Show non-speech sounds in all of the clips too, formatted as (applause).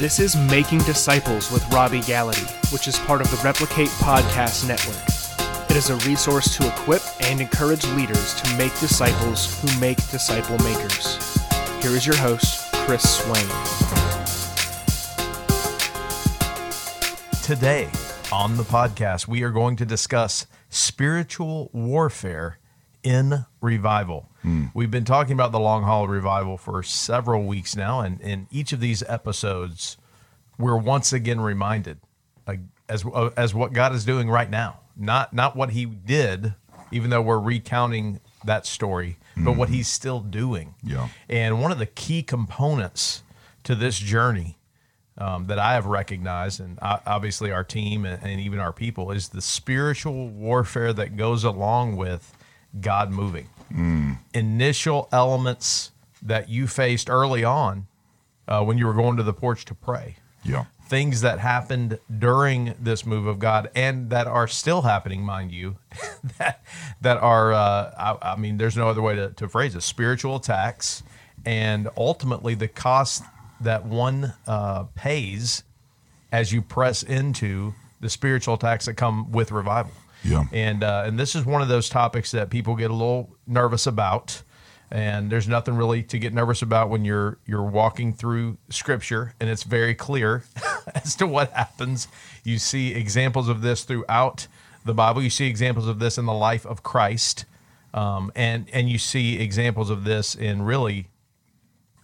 This is Making Disciples with Robby Gallaty, which is part of the Replicate Podcast Network. It is a resource to equip and encourage leaders to make disciples who make disciple makers. Here is your host, Chris Swain. Today on the podcast, we are going to discuss spiritual warfare in revival. We've been talking about the Long Hollow revival for several weeks now, and in each of these episodes, we're once again reminded uh, as uh, as what God is doing right now, not not what He did, even though we're recounting that story, but what He's still doing. Yeah. And one of the key components to this journey um, that I have recognized, and obviously our team and, and even our people, is the spiritual warfare that goes along with God moving. Initial elements that you faced early on uh, when you were going to the porch to pray. Yeah. Things that happened during this move of God and that are still happening, mind you, (laughs) that that are, uh, I, I mean, there's no other way to, to phrase it spiritual attacks and ultimately the cost that one uh, pays as you press into the spiritual attacks that come with revival. Yeah. And uh, and this is one of those topics that people get a little nervous about. And there's nothing really to get nervous about when you're you're walking through scripture and it's very clear (laughs) as to what happens. You see examples of this throughout the Bible. You see examples of this in the life of Christ. Um, and and you see examples of this in really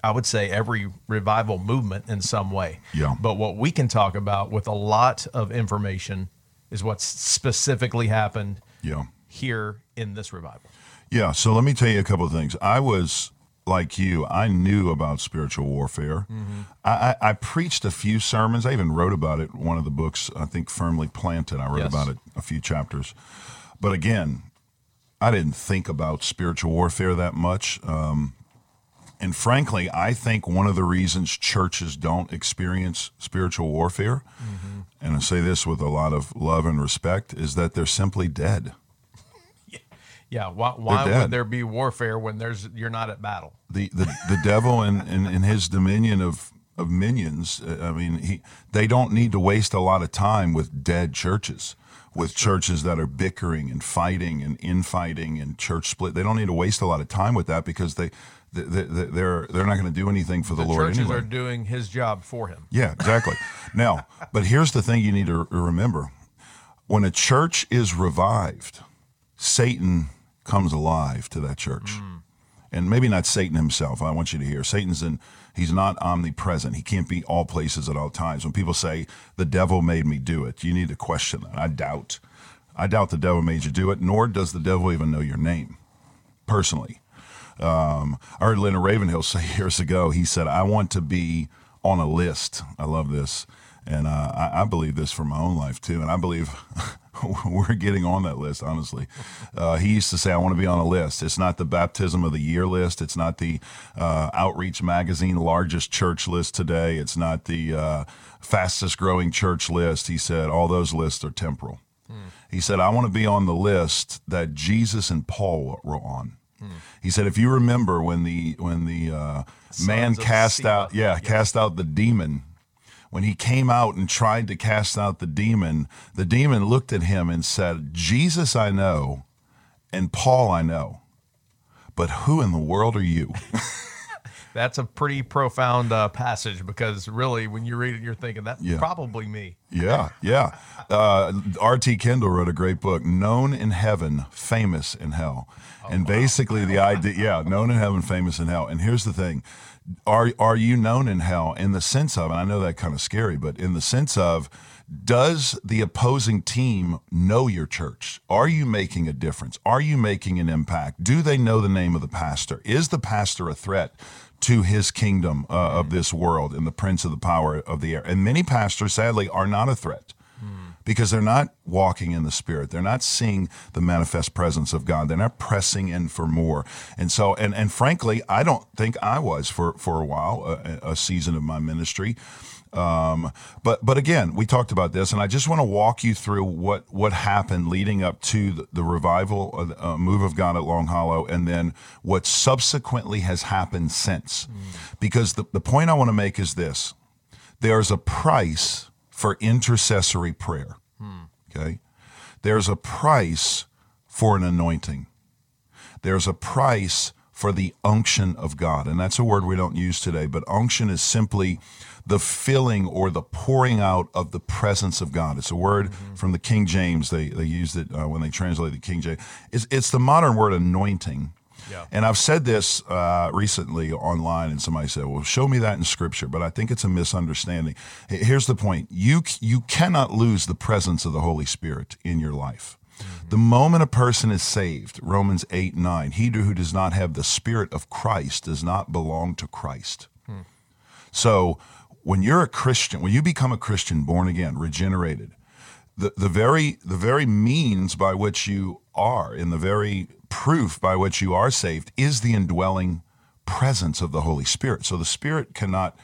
I would say every revival movement in some way. Yeah. But what we can talk about with a lot of information is what's specifically happened Yeah. here in this revival. Yeah. So let me tell you a couple of things. I was like you, I knew about spiritual warfare. I, I, I preached a few sermons. I even wrote about it. in One of the books, I think, Firmly Planted. I wrote Yes. about it a few chapters. But again, I didn't think about spiritual warfare that much. Um, and frankly, I think one of the reasons churches don't experience spiritual warfare, and I say this with a lot of love and respect, is that they're simply dead. (laughs) Yeah. Why, why would there be warfare when there's you're not at battle? the the, the devil and, and, and his dominion of of minions uh, i mean he they don't need to waste a lot of time with dead churches with churches that are bickering and fighting and infighting and church split they don't need to waste a lot of time with that because they they're they're not going to do anything for the, The lord churches anyway are doing his job for him. yeah, exactly. (laughs) now, but here's the thing you need to remember. When a church is revived, Satan comes alive to that church. Mm. And maybe not Satan himself. I want you to hear. Satan's in he's not omnipresent. He can't be all places at all times. When people say the devil made me do it, you need to question that. I doubt. I doubt the devil made you do it, nor does the devil even know your name personally. Um, I heard Leonard Ravenhill say (laughs) years ago, he said, I want to be on a list. I love this. And uh, I, I believe this for my own life too. And I believe (laughs) we're getting on that list, honestly. Uh, he used to say, I want to be on a list. It's not the baptism of the year list. It's not the uh, Outreach Magazine largest church list today. It's not the uh, fastest growing church list. He said, all those lists are temporal. He said, I want to be on the list that Jesus and Paul were on. He said, if you remember when the when the uh, man cast out, yeah, cast out the demon, when he came out and tried to cast out the demon, the demon looked at him and said, Jesus I know, and Paul I know, but who in the world are you? (laughs) That's a pretty profound uh, passage because really, when you read it, you're thinking that's Yeah. probably me. Yeah, yeah. Uh, R.T. Kendall wrote a great book, Known in Heaven, Famous in Hell. and basically the idea, yeah, known in heaven, famous in hell. And here's the thing. Are, are you known in hell in the sense of, and I know that kind of scary, but in the sense of, does the opposing team know your church? Are you making a difference? Are you making an impact? Do they know the name of the pastor? Is the pastor a threat to his kingdom uh, of this world and the prince of the power of the air? And many pastors, sadly, are not a threat because they're not walking in the spirit. They're not seeing the manifest presence of god. They're not pressing in for more. And so and and frankly i don't think i was for for a while a, a season of my ministry. Um, but but again, we talked about this, and I just want to walk you through what what happened leading up to the, the revival, uh, the, uh, move of God at Long Hollow, and then what subsequently has happened since. Because the, the point I want to make is this: there's a price for intercessory prayer. Okay? There's a price for an anointing. There's a price for the unction of God. And that's a word we don't use today, but unction is simply the filling or the pouring out of the presence of God. It's a word from the King James. They, they used it uh, when they translated the King James. It's, it's the modern word anointing. Yeah. And I've said this uh, recently online, and somebody said, "Well, show me that in Scripture." But I think it's a misunderstanding. Here's the point: you you cannot lose the presence of the Holy Spirit in your life. The moment a person is saved, Romans eight nine, he who does not have the Spirit of Christ does not belong to Christ. So when you're a Christian, when you become a Christian, born again, regenerated, the, the very the very means by which you are in the very proof by which you are saved is the indwelling presence of the Holy Spirit. So the Spirit cannot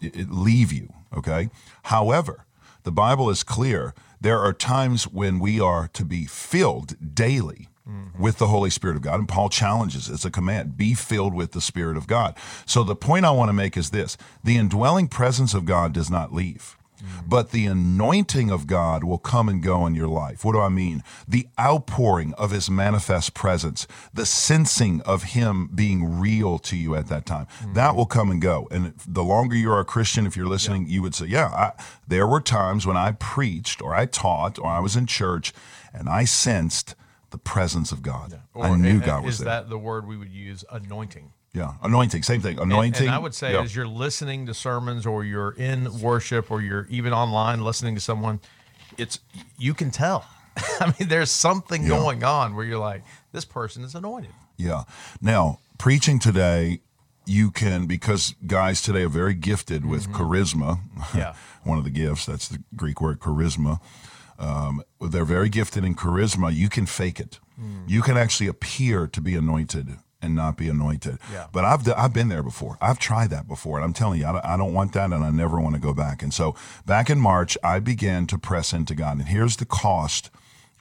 leave you, okay? However, the Bible is clear. There are times when we are to be filled daily with the Holy Spirit of God. And Paul challenges it's a command be filled with the Spirit of God. So the point I want to make is this the indwelling presence of God does not leave. But the anointing of God will come and go in your life. What do I mean? The outpouring of His manifest presence, the sensing of Him being real to you at that time, mm-hmm. that will come and go. And the longer you're a Christian, if you're listening, you would say, Yeah, I, there were times when I preached or I taught or I was in church and I sensed the presence of God. I Or- knew and- God was Is there. that the word we would use? Anointing. Yeah, anointing, same thing. Anointing. And, I would say, yeah. as you're listening to sermons or you're in worship or you're even online listening to someone, it's you can tell. (laughs) I mean, there's something Yeah. going on where you're like, this person is anointed. Yeah. Now, preaching today, you can, because guys today are very gifted with charisma. Mm-hmm. (laughs) Yeah. One of the gifts, that's the Greek word charisma. Um, they're very gifted in charisma. You can fake it. Mm. You can actually appear to be anointed and not be anointed. Yeah. But I've, I've been there before. I've tried that before. And I'm telling you, I don't, I don't want that and I never want to go back. And so back in March, I began to press into God. And here's the cost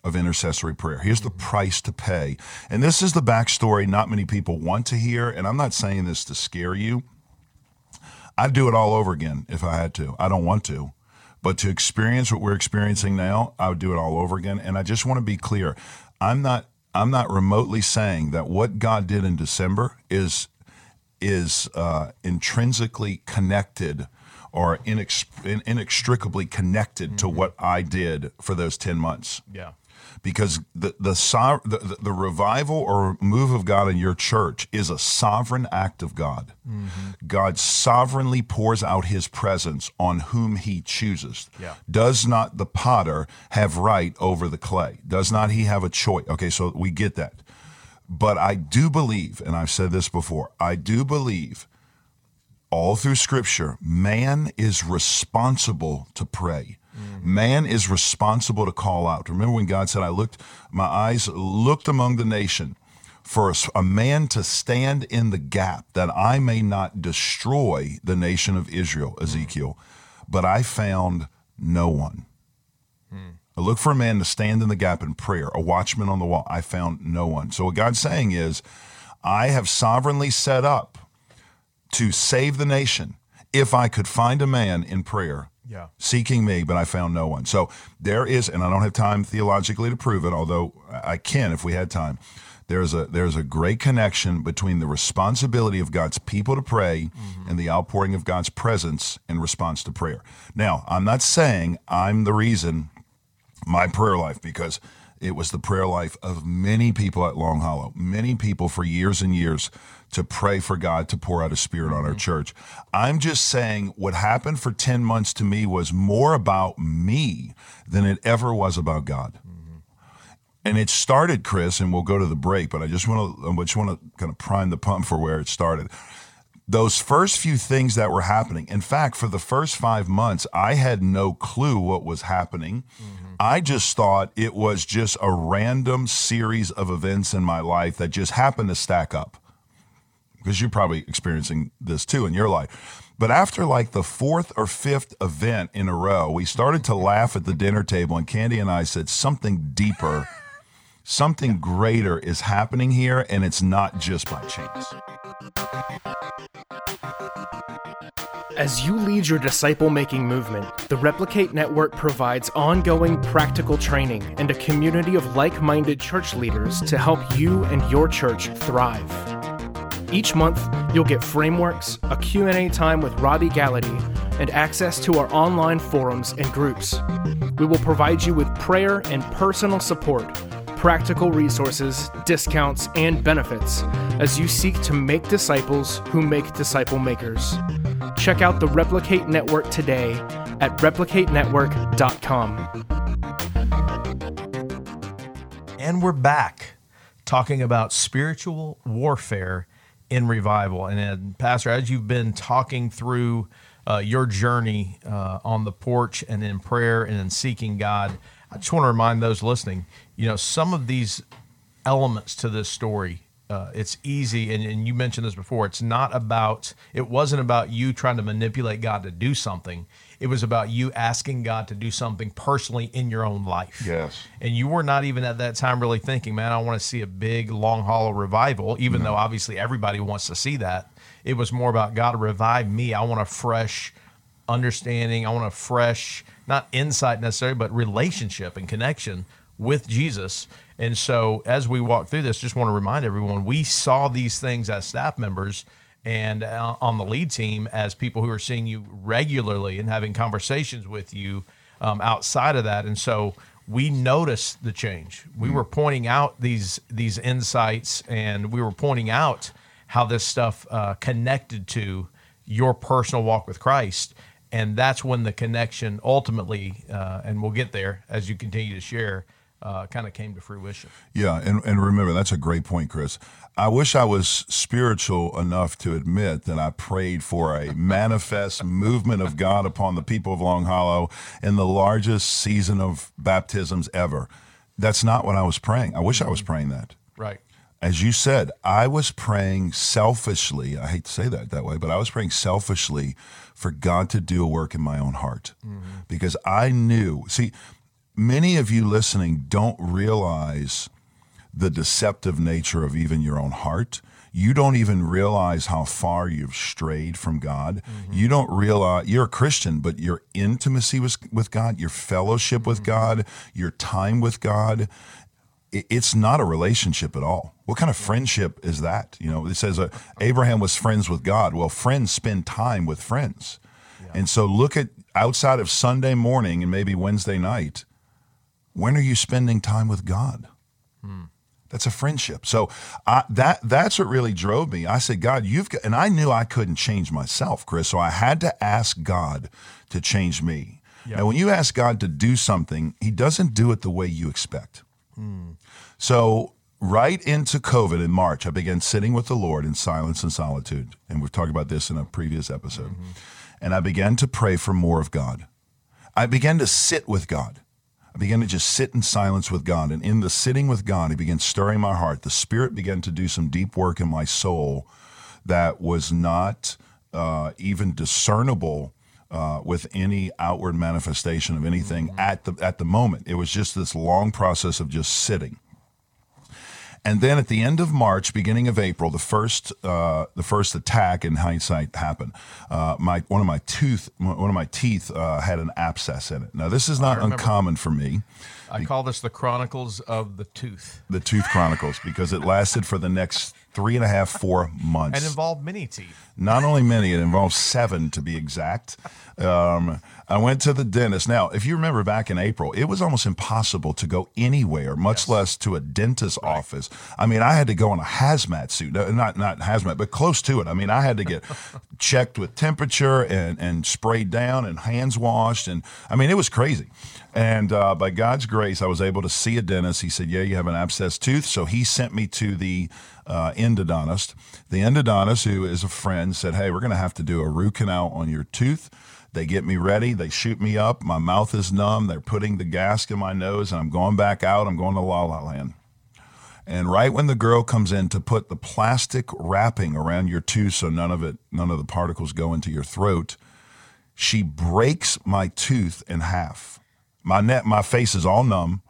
of intercessory prayer. Here's the mm-hmm. price to pay. And this is the backstory not many people want to hear. And I'm not saying this to scare you. I'd do it all over again if I had to. I don't want to. But to experience what we're experiencing now, I would do it all over again. And I just want to be clear. I'm not I'm not remotely saying that what God did in December is is uh, intrinsically connected or inex- in- inextricably connected to what I did for those 10 months Yeah. Because the the, the the revival or move of God in your church is a sovereign act of God. Mm-hmm. God sovereignly pours out His presence on whom He chooses. Yeah. Does not the potter have right over the clay? Does not he have a choice? Okay, so we get that. But I do believe, and I've said this before, I do believe all through scripture, man is responsible to pray. Mm-hmm. Man is responsible to call out. Remember when God said, I looked, my eyes looked among the nation for a man to stand in the gap that I may not destroy the nation of Israel, mm-hmm. Ezekiel. But I found no one. Hmm. I looked for a man to stand in the gap in prayer, a watchman on the wall. I found no one. So what God's saying is, I have sovereignly set up to save the nation if I could find a man in prayer Yeah. seeking me, but I found no one. So there is, and I don't have time theologically to prove it, although I can if we had time. There's a there's a great connection between the responsibility of God's people to pray mm-hmm. and the outpouring of God's presence in response to prayer. Now, I'm not saying I'm the reason my prayer life because it was the prayer life of many people at Long Hollow, many people for years and years to pray for God to pour out a Spirit on our mm-hmm. church. I'm just saying what happened for 10 months to me was more about me than it ever was about God. Mm-hmm. And it started, Chris, and we'll go to the break, but I just want to, I just want to kind of prime the pump for where it started those first few things that were happening. In fact, for the first five months, I had no clue what was happening. Mm-hmm. I just thought it was just a random series of events in my life that just happened to stack up. Because you're probably experiencing this too in your life. But after like the fourth or fifth event in a row, we started to laugh at the dinner table, and Kandi and I said something deeper, (laughs) something greater is happening here, and it's not just by chance. As you lead your disciple making movement, the Replicate Network provides ongoing practical training and a community of like minded church leaders to help you and your church thrive. Each month, you'll get frameworks, a Q&A time with Robby Gallaty, and access to our online forums and groups. We will provide you with prayer and personal support, practical resources, discounts, and benefits as you seek to make disciples who make disciple makers. Check out the Replicate Network today at replicatenetwork.com. And we're back talking about spiritual warfare in revival. And, and Pastor, as you've been talking through uh, your journey uh, on the porch and in prayer and in seeking God, I just want to remind those listening, you know, some of these elements to this story uh, it's easy and, and you mentioned this before it's not about it wasn't about you trying to manipulate god to do something. It was about you asking god to do something personally in your own life. Yes. and you were not even at that time really thinking man i want to see a big long hollow revival even though obviously everybody wants to see that. It was more about god revive me. I want a fresh understanding. I want a fresh not insight necessarily but relationship and connection with jesus and so as we walk through this, just want to remind everyone we saw these things as staff members and uh, on the lead team as people who are seeing you regularly and having conversations with you um, outside of that. And so we noticed the change. We were pointing out these these insights, and we were pointing out how this stuff uh, connected to your personal walk with Christ. And that's when the connection ultimately, uh, and we'll get there as you continue to share, uh, kind of came to fruition. Yeah, and, and remember, that's a great point, Chris. I wish I was spiritual enough to admit that I prayed for a (laughs) manifest movement of God upon the people of Long Hollow in the largest season of baptisms ever. That's not what I was praying. I wish I was praying that. Right. As you said, I was praying selfishly. I hate to say that that way, but I was praying selfishly for God to do a work in my own heart because I knew. See, many of you listening don't realize the deceptive nature of even your own heart. You don't even realize how far you've strayed from God. You don't realize you're a Christian, but your intimacy with, with God, your fellowship with God, your time with God, it's not a relationship at all. What kind of friendship is that? You know, it says uh, Abraham was friends with God. Well, friends spend time with friends. And so look at outside of Sunday morning and maybe Wednesday night, when are you spending time with God? Hmm. That's a friendship. So I, that that's what really drove me. I said, God, you've got, and I knew I couldn't change myself, Chris. So I had to ask God to change me. Now, when you ask God to do something, He doesn't do it the way you expect. Hmm. So right into COVID in March, I began sitting with the Lord in silence and solitude, and we've talked about this in a previous episode. Mm-hmm. And I began to pray for more of God. I began to sit with God. I began to just sit in silence with God. And in the sitting with God, He began stirring my heart. The Spirit began to do some deep work in my soul that was not uh, even discernible uh, with any outward manifestation of anything at the at the moment. It was just this long process of just sitting. And then at the end of March, beginning of April, the first uh, the first attack in hindsight happened. Uh, my one of my tooth one of my teeth uh, had an abscess in it. Now this is not uncommon for me, I call this the Chronicles of the Tooth the Tooth Chronicles, because it lasted for the next three and a half four months. and involved many teeth. Not only many, it involved seven to be exact. Um, I went to the dentist. Now, if you remember back in April, it was almost impossible to go anywhere, much less to a dentist's office. I mean, I had to go in a hazmat suit, No, not not hazmat, but close to it. I mean, I had to get (laughs) checked with temperature and and sprayed down and hands washed, and I mean, it was crazy. And uh, by God's grace, I was able to see a dentist. He said, "Yeah, you have an abscessed tooth," so he sent me to the uh, endodontist. The endodontist, who is a friend, said, Hey, we're going to have to do a root canal on your tooth. They get me ready. They shoot me up. My mouth is numb. They're putting the gas in my nose, and I'm going back out. I'm going to La La Land. And right when the girl comes in to put the plastic wrapping around your tooth so none of it, none of the particles go into your throat, she breaks my tooth in half. My neck, my face is all numb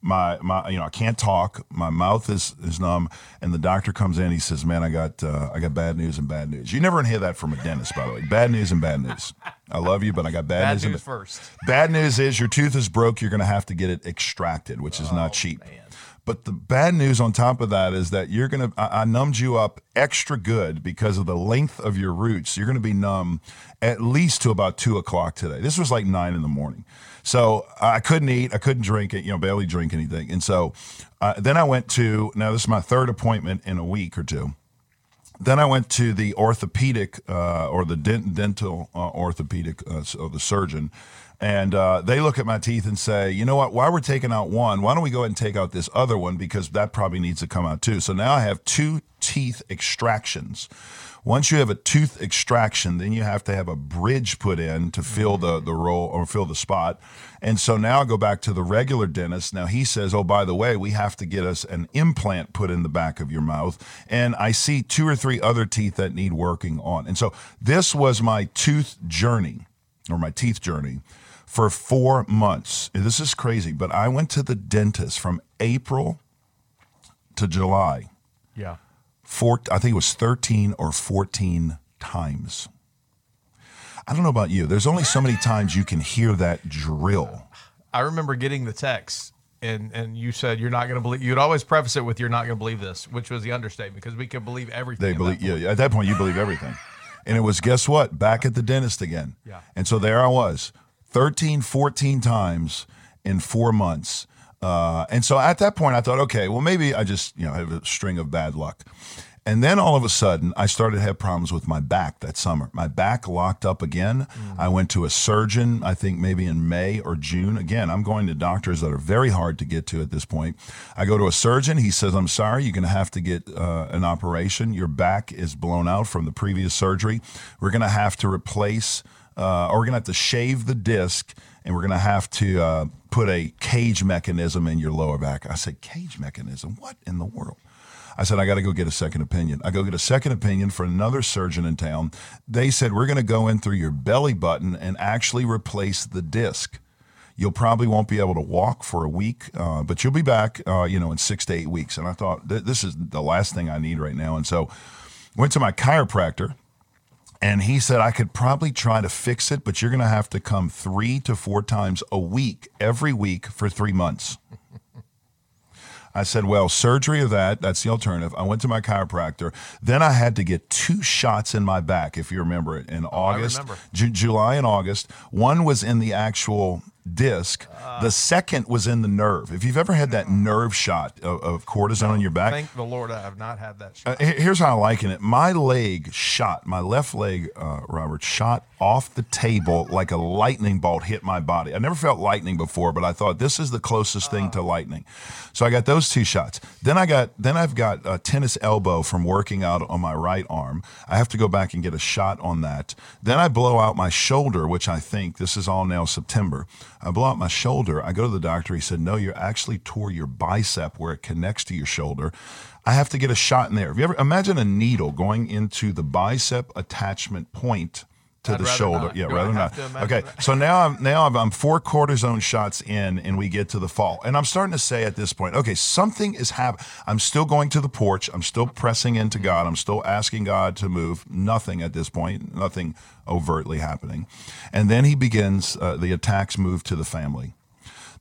My my you know I can't talk. My mouth is is numb, and the doctor comes in. He says, "Man, I got uh, I got bad news and bad news." You never hear that from a dentist, by the way. Bad news and bad news. I love you, but I got bad, Bad news. and news ba- first. Bad news is your tooth is broke. You're going to have to get it extracted, which is not cheap. But the bad news on top of that is that you're going to, I, numbed you up extra good because of the length of your roots. You're going to be numb at least to about two o'clock today. This was like nine in the morning. So I couldn't eat, I couldn't drink it, you know, barely drink anything. And so uh, then I went to, now this is my third appointment in a week or two then I went to the orthopedic uh, or the dent- dental uh, orthopedic, uh, so the surgeon, and uh, they look at my teeth and say, you know what? While we're taking out one, why don't we go ahead and take out this other one because that probably needs to come out too. So now I have two teeth extractions. Once you have a tooth extraction, then you have to have a bridge put in to fill the, the roll or fill the spot. And so now I go back to the regular dentist. Now he says, oh, by the way, we have to get us an implant put in the back of your mouth. And I see two or three other teeth that need working on. And so this was my tooth journey or my teeth journey for four months. This is crazy, but I went to the dentist from April to July Yeah. four, I think it was 13 or 14 times. I don't know about you. There's only so many times you can hear that drill. I remember getting the text, and and you said you're not going to believe. You'd always preface it with "You're not going to believe this," which was the understatement because we could believe everything. They believe, yeah, at that point, you believe everything. And it was, guess what? Back at the dentist again. Yeah. And so there I was, 13, 14 times in four months. Uh, and so at that point, I thought, okay, well, maybe I just, you know, have a string of bad luck. And then all of a sudden, I started to have problems with my back that summer. My back locked up again. I went to a surgeon, I think maybe in May or June. Again, I'm going to doctors that are very hard to get to at this point. I go to a surgeon. He says, I'm sorry, you're going to have to get uh, an operation. Your back is blown out from the previous surgery. We're going to have to replace, uh, or we're going to have to shave the disc, and we're going to have to uh, put a cage mechanism in your lower back. I said, Cage mechanism? What in the world? I said, I got to go get a second opinion. I go get a second opinion for another surgeon in town. They said, we're going to go in through your belly button and actually replace the disc. You'll probably won't be able to walk for a week, uh, but you'll be back, uh, you know, in six to eight weeks. And I thought, th- this is the last thing I need right now. And so went to my chiropractor and he said I could probably try to fix it, but you're going to have to come three to four times a week, every week for three months. I said, well, surgery or that, that's the alternative. I went to my chiropractor. Then I had to get two shots in my back, if you remember it, in oh, August, remember. Ju- July and August. One was in the actual disc. the second was in the nerve. If you've ever had that nerve shot of, of cortisone in your back, Thank the Lord, I have not had that. uh, Shot. he- here's how I liken it. My leg shot, my left leg, uh, Robert, shot off the table like a lightning bolt hit my body. I never felt lightning before, but I thought this is the closest thing to lightning. So I got those two shots. Then I got, then I've got a tennis elbow from working out on my right arm. I have to go back and get a shot on that. Then I blow out my shoulder, which I think this is all now September. I blow out my shoulder. I go to the doctor. He said, No, you actually tore your bicep where it connects to your shoulder. I have to get a shot in there. Have you ever imagine a needle going into the bicep attachment point to I'd the shoulder? not. Yeah, Do rather not. Okay, that? so now I'm now I'm, I'm four cortisone shots in, and we get to the fall, and I'm starting to say at this point, okay, something is happening. I'm still going to the porch. I'm still pressing into God. I'm still asking God to move. Nothing at this point. Nothing overtly happening, and then He begins. Uh, the attacks move to the family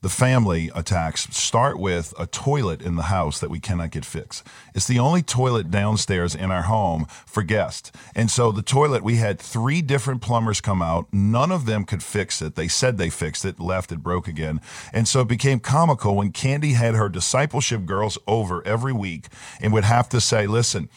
the family attacks start with a toilet in the house that we cannot get fixed. It's the only toilet downstairs in our home for guests. And so the toilet, we had three different plumbers come out. None of them could fix it. They said they fixed it, left, it broke again. And so it became comical when Kandi had her discipleship girls over every week and would have to say, listen,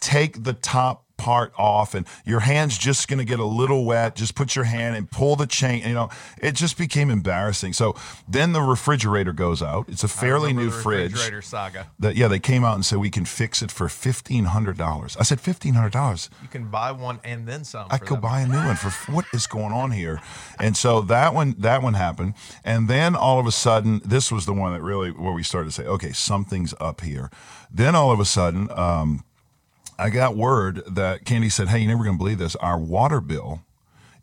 take the top part off and your hand's just going to get a little wet. Just put your hand and pull the chain you know it just became embarrassing. So then the refrigerator goes out. It's a fairly new fridge. refrigerator saga. that yeah they came out and said we can fix it for $1500 i said $1500 You can buy one and then some. I could buy a new one for what is going on here, and so that one that one happened, and then all of a sudden this was the one that really where we started to say, okay, something's up here. Then all of a sudden, um, I got word that Kandi said, "Hey, you're never going to believe this. Our water bill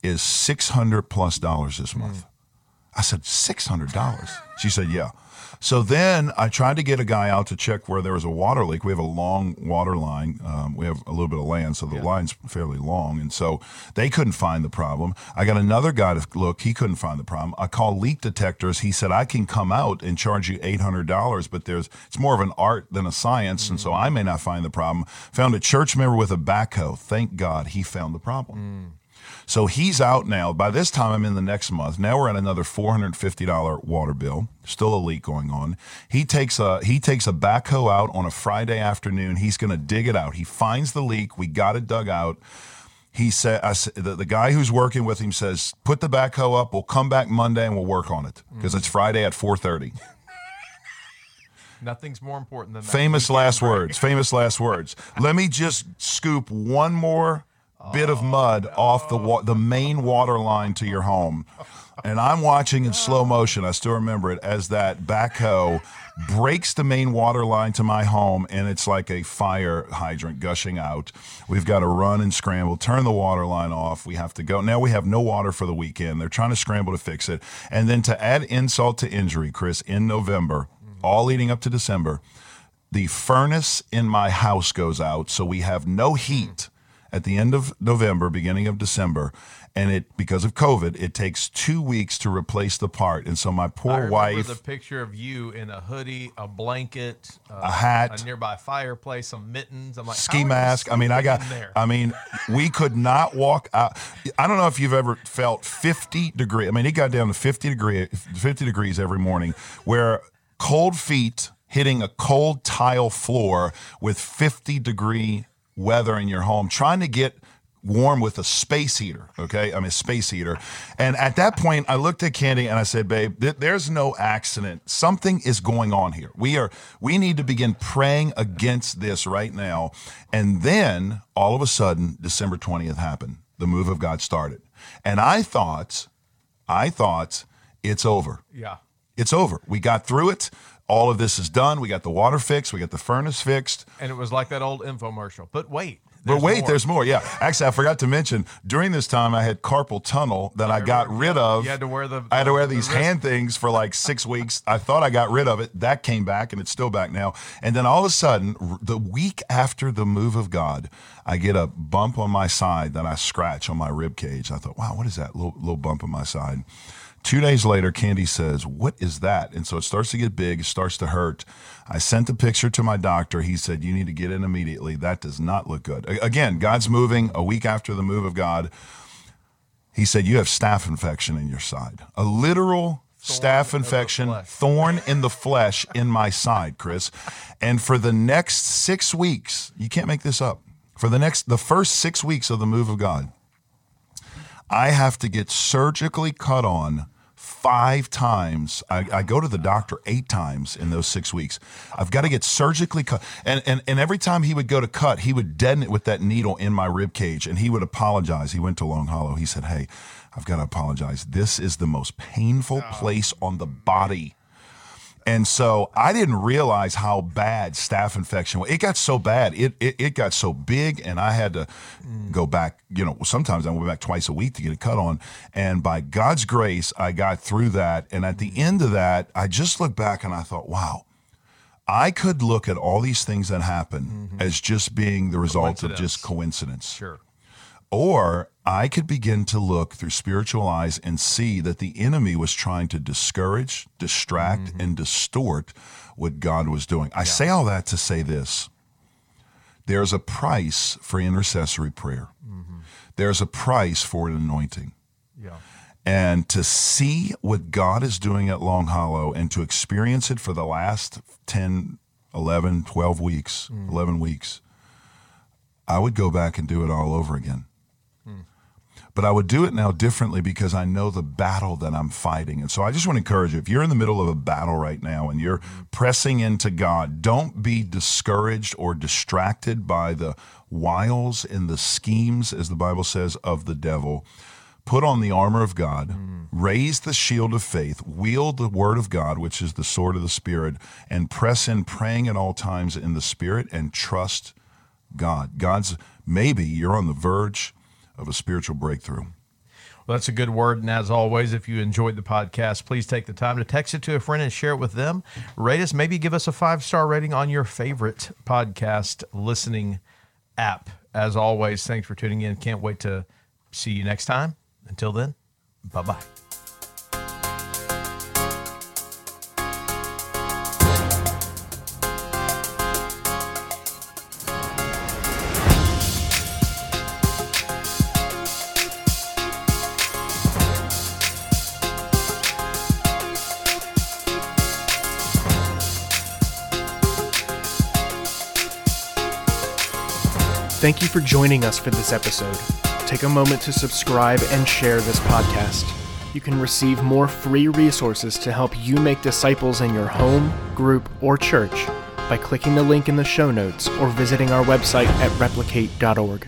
is six hundred plus dollars this month." Hmm. I said, six hundred dollars. She said, "Yeah." So then I tried to get a guy out to check where there was a water leak. We have a long water line. Um, we have a little bit of land, so the line's fairly long. And so they couldn't find the problem. I got another guy to look. He couldn't find the problem. I called leak detectors. He said, I can come out and charge you $800, but there's it's more of an art than a science. And so I may not find the problem. Found a church member with a backhoe. Thank God he found the problem. So he's out now. By this time, I'm in the next month. Now we're at another $450 water bill. Still a leak going on. He takes a he takes a backhoe out on a Friday afternoon. He's going to dig it out. He finds the leak. We got it dug out. He said, I, the, the guy who's working with him says, put the backhoe up. We'll come back Monday and we'll work on it mm. because it's Friday at 4:30. Nothing's more important than that. Famous last words. Famous last words. Let me just scoop one more bit of mud off the wa- the main water line to your home. And I'm watching in slow motion. I still remember it as that backhoe breaks the main water line to my home, and it's like a fire hydrant gushing out. We've got to run and scramble, turn the water line off. We have to go. Now we have no water for the weekend. They're trying to scramble to fix it. And then to add insult to injury, Chris, in November, all leading up to December, the furnace in my house goes out, so we have no heat at the end of November, beginning of December, and it because of COVID, it takes two weeks to replace the part, and so my poor wife, the picture of you in a hoodie, a blanket, uh, a hat, a nearby fireplace, some mittens. I'm like ski mask. I mean, I got. there? I mean, we could not walk out. I don't know if you've ever felt 50 degree. I mean, it got down to 50 degree, 50 degrees every morning, where cold feet hitting a cold tile floor with 50 degree weather in your home, trying to get warm with a space heater. Okay, I mean, space heater. And at that point, I looked at Kandi and I said, "Babe, th- there's no accident. Something is going on here. We are. We need to begin praying against this right now." And then all of a sudden, December 20th happened. The move of God started, and I thought, I thought it's over. yeah. It's over. We got through it. All of this is done. We got the water fixed. We got the furnace fixed. And it was like that old infomercial. But wait. But wait, more. there's more. Yeah, actually, I forgot to mention during this time I had carpal tunnel that I got rid of. You had to wear the- I had to wear the these wrist- hand things for like six (laughs) weeks. I thought I got rid of it. That came back, and it's still back now. And then all of a sudden, the week after the move of God, I get a bump on my side that I scratch on my rib cage. I thought, wow, what is that little little bump on my side? Two days later, Kandi says, What is that? And so it starts to get big, it starts to hurt. I sent the picture to my doctor. He said, You need to get in immediately. That does not look good. Again, God's moving a week after the move of God. He said, You have staph infection in your side. A literal staph of infection, thorn in the flesh in my side, Chris. And for the next six weeks, you can't make this up. For the next, the first six weeks of the move of God, I have to get surgically cut on five times. I, I go to the doctor eight times in those six weeks. I've got to get surgically cut. And, and, and every time he would go to cut, he would deaden it with that needle in my rib cage and he would apologize. He went to Long Hollow. He said, Hey, I've got to apologize. This is the most painful ah. place on the body. And so I didn't realize how bad staph infection was. It got so bad. It, it it got so big and I had to mm. go back, you know, sometimes I went back twice a week to get it cut on. And by God's grace, I got through that. And at the mm. end of that, I just looked back and I thought, wow, I could look at all these things that happen mm-hmm. as just being the result of just coincidence. Sure. Or I could begin to look through spiritual eyes and see that the enemy was trying to discourage, distract, mm-hmm. and distort what God was doing. I say all that to say this there's a price for intercessory prayer, mm-hmm. there's a price for an anointing. Yeah. And to see what God is doing at Long Hollow and to experience it for the last 10, 11, 12 weeks, mm. 11 weeks, I would go back and do it all over again. But I would do it now differently because I know the battle that I'm fighting. And so I just want to encourage you if you're in the middle of a battle right now and you're pressing into God, don't be discouraged or distracted by the wiles and the schemes, as the Bible says, of the devil. Put on the armor of God, raise the shield of faith, wield the word of God, which is the sword of the Spirit, and press in praying at all times in the Spirit and trust God. God's maybe you're on the verge of a spiritual breakthrough. Well, that's a good word. And as always, if you enjoyed the podcast, please take the time to text it to a friend and share it with them. Rate us, maybe give us a five star rating on your favorite podcast listening app. As always, thanks for tuning in. Can't wait to see you next time. Until then, bye bye. Thank you for joining us for this episode. Take a moment to subscribe and share this podcast. You can receive more free resources to help you make disciples in your home, group, or church by clicking the link in the show notes or visiting our website at replicate.org.